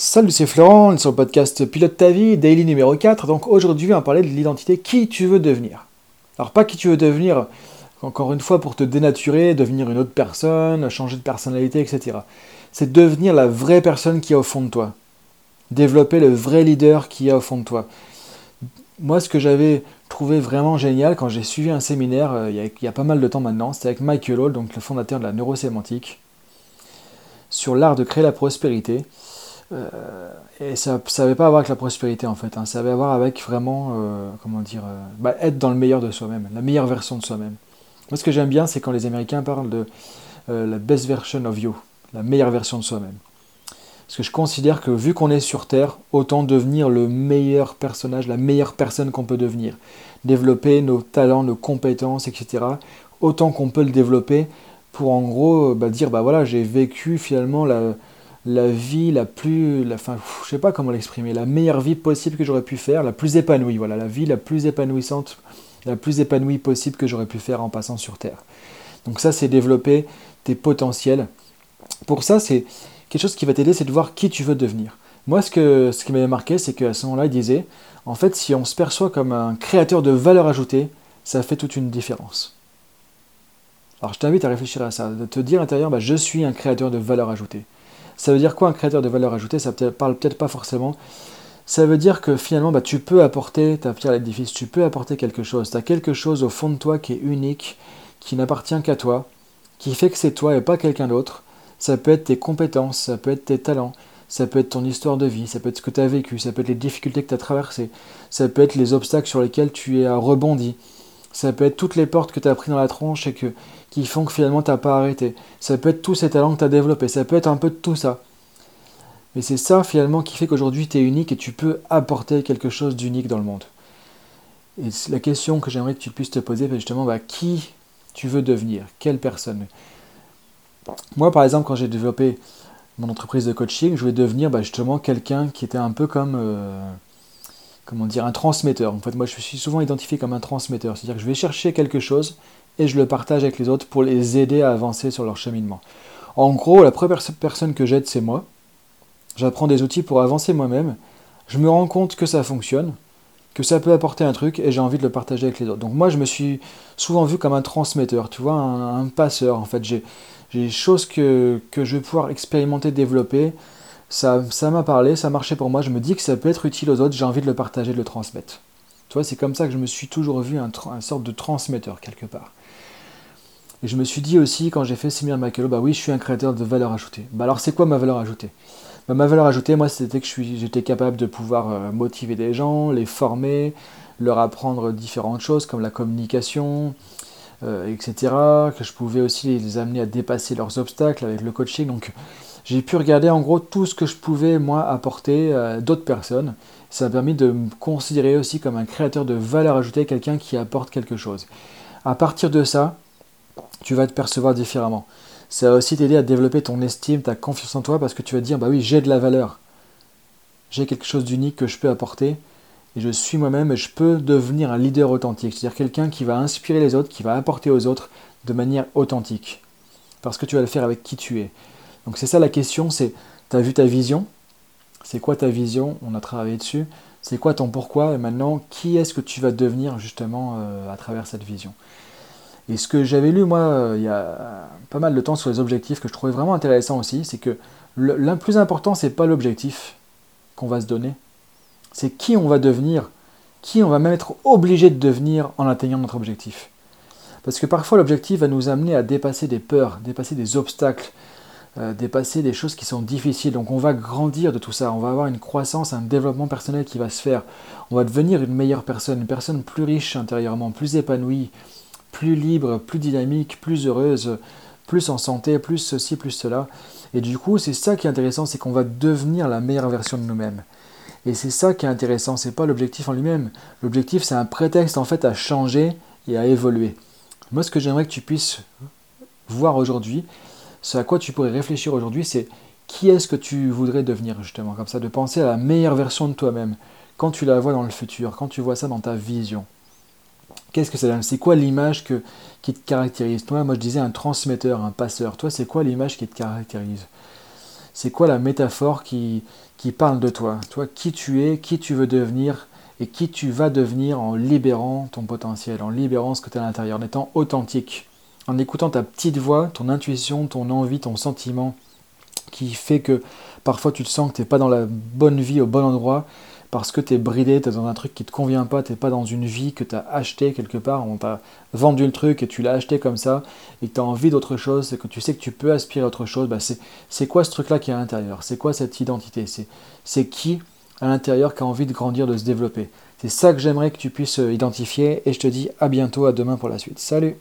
Salut, c'est Florent, sur le podcast Pilote ta vie, daily numéro 4. Donc aujourd'hui, on va parler de l'identité qui tu veux devenir. Alors pas qui tu veux devenir, encore une fois, pour te dénaturer, devenir une autre personne, changer de personnalité, etc. C'est devenir la vraie personne qui est au fond de toi. Développer le vrai leader qui est au fond de toi. Moi, ce que j'avais trouvé vraiment génial quand j'ai suivi un séminaire, euh, il y, a, il y a pas mal de temps maintenant, c'était avec Michael Hall, donc le fondateur de la neurosémantique, sur l'art de créer la prospérité. Euh, et ça n'avait pas à voir avec la prospérité en fait, hein. ça avait à voir avec vraiment, euh, comment dire, euh, bah, être dans le meilleur de soi-même, la meilleure version de soi-même. Moi ce que j'aime bien c'est quand les Américains parlent de la best version of you, la meilleure version de soi-même. Parce que je considère que vu qu'on est sur Terre, autant devenir le meilleur personnage, la meilleure personne qu'on peut devenir. Développer nos talents, nos compétences, etc. Autant qu'on peut le développer pour en gros bah, dire bah voilà j'ai vécu finalement la, la vie la plus, la, enfin, je sais pas comment l'exprimer, la meilleure vie possible que j'aurais pu faire, la plus épanouie, voilà, la vie la plus épanouissante, la plus épanouie possible que j'aurais pu faire en passant sur Terre. Donc ça, c'est développer tes potentiels. Pour ça, c'est quelque chose qui va t'aider, c'est de voir qui tu veux devenir. Moi, ce, que, ce qui m'avait marqué, c'est qu'à ce moment-là, il disait, en fait, si on se perçoit comme un créateur de valeur ajoutée, ça fait toute une différence. Alors je t'invite à réfléchir à ça, de te dire à l'intérieur, bah, je suis un créateur de valeur ajoutée. Ça veut dire quoi un créateur de valeur ajoutée? Ça ne parle peut-être pas forcément. Ça veut dire que finalement, bah, tu peux apporter ta pierre à l'édifice, tu peux apporter quelque chose. Tu as quelque chose au fond de toi qui est unique, qui n'appartient qu'à toi, qui fait que c'est toi et pas quelqu'un d'autre. Ça peut être tes compétences, ça peut être tes talents, ça peut être ton histoire de vie, ça peut être ce que tu as vécu, ça peut être les difficultés que tu as traversées, ça peut être les obstacles sur lesquels tu es rebondi, ça peut être toutes les portes que tu as pris dans la tronche et que, qui font que finalement tu n'as pas arrêté. Ça peut être tous ces talents que tu as développés. Ça peut être un peu tout ça. Mais c'est ça finalement qui fait qu'aujourd'hui tu es unique et tu peux apporter quelque chose d'unique dans le monde. Et la question que j'aimerais que tu puisses te poser, c'est justement, bah, qui tu veux devenir? Quelle personne? Moi, par exemple, quand j'ai développé mon entreprise de coaching, je voulais devenir bah, justement quelqu'un qui était un peu comme... Euh, comment dire, un transmetteur. En fait, moi, je suis souvent identifié comme un transmetteur. C'est-à-dire que je vais chercher quelque chose et je le partage avec les autres pour les aider à avancer sur leur cheminement. En gros, la première personne que j'aide, c'est moi. J'apprends des outils pour avancer moi-même. Je me rends compte que ça fonctionne, que ça peut apporter un truc et j'ai envie de le partager avec les autres. Donc moi, je me suis souvent vu comme un transmetteur, tu vois, un, passeur. En fait, j'ai des choses que, que je vais pouvoir expérimenter, développer ça, m'a parlé, ça marchait pour moi, je me dis que ça peut être utile aux autres, j'ai envie de le partager, de le transmettre. Tu vois, c'est comme ça que je me suis toujours vu un, sorte de transmetteur quelque part. Et je me suis dit aussi, quand j'ai fait Simir Makelo, bah oui, je suis un créateur de valeur ajoutée. Bah alors, c'est quoi ma valeur ajoutée? Bah, Ma valeur ajoutée, moi, c'était que j'étais capable de pouvoir euh, motiver des gens, les former, leur apprendre différentes choses comme la communication, euh, etc. Que je pouvais aussi les amener à dépasser leurs obstacles avec le coaching. Donc, j'ai pu regarder en gros tout ce que je pouvais moi apporter à d'autres personnes. Ça m'a permis de me considérer aussi comme un créateur de valeur ajoutée, quelqu'un qui apporte quelque chose. À partir de ça, tu vas te percevoir différemment. Ça va aussi t'aider à développer ton estime, ta confiance en toi, parce que tu vas te dire, bah oui, j'ai de la valeur. J'ai quelque chose d'unique que je peux apporter, et je suis moi-même, et je peux devenir un leader authentique, c'est-à-dire quelqu'un qui va inspirer les autres, qui va apporter aux autres de manière authentique. Parce que tu vas le faire avec qui tu es. Donc c'est ça la question, c'est, tu as vu ta vision? C'est quoi ta vision? On a travaillé dessus. C'est quoi ton pourquoi? Et maintenant, qui est-ce que tu vas devenir justement euh, à travers cette vision? Et ce que j'avais lu, moi, euh, il y a pas mal de temps sur les objectifs, que je trouvais vraiment intéressant aussi, c'est que le, plus important, c'est pas l'objectif qu'on va se donner, c'est qui on va devenir, qui on va même être obligé de devenir en atteignant notre objectif. Parce que parfois l'objectif va nous amener à dépasser des peurs, dépasser des obstacles, euh, dépasser des choses qui sont difficiles. Donc on va grandir de tout ça, on va avoir une croissance, un développement personnel qui va se faire. On va devenir une meilleure personne, une personne plus riche intérieurement, plus épanouie, plus libre, plus dynamique, plus heureuse, plus en santé, plus ceci, plus cela. Et du coup, c'est ça qui est intéressant, c'est qu'on va devenir la meilleure version de nous-mêmes. Et c'est ça qui est intéressant, c'est pas l'objectif en lui-même. L'objectif, c'est un prétexte en fait à changer et à évoluer. Moi, ce que j'aimerais que tu puisses voir aujourd'hui, ce à quoi tu pourrais réfléchir aujourd'hui, c'est qui est-ce que tu voudrais devenir justement, comme ça, de penser à la meilleure version de toi-même, quand tu la vois dans le futur, quand tu vois ça dans ta vision. Qu'est-ce que ça donne C'est quoi l'image qui te caractérise? Toi, moi je disais un transmetteur, un passeur. Toi, c'est quoi l'image qui te caractérise? C'est quoi la métaphore qui, qui parle de toi? Toi, qui tu es, qui tu veux devenir et qui tu vas devenir en libérant ton potentiel, en libérant ce que tu as à l'intérieur, en étant authentique, en écoutant ta petite voix, ton intuition, ton envie, ton sentiment, qui fait que parfois tu te sens que tu n'es pas dans la bonne vie au bon endroit, parce que tu es bridé, tu es dans un truc qui te convient pas, tu n'es pas dans une vie que tu as acheté quelque part, on t'a vendu le truc et tu l'as acheté comme ça, et que tu as envie d'autre chose, et que tu sais que tu peux aspirer à autre chose, bah c'est quoi ce truc-là qui est à l'intérieur? C'est quoi cette identité? C'est qui à l'intérieur qui a envie de grandir, de se développer? C'est ça que j'aimerais que tu puisses identifier, et je te dis à bientôt, à demain pour la suite. Salut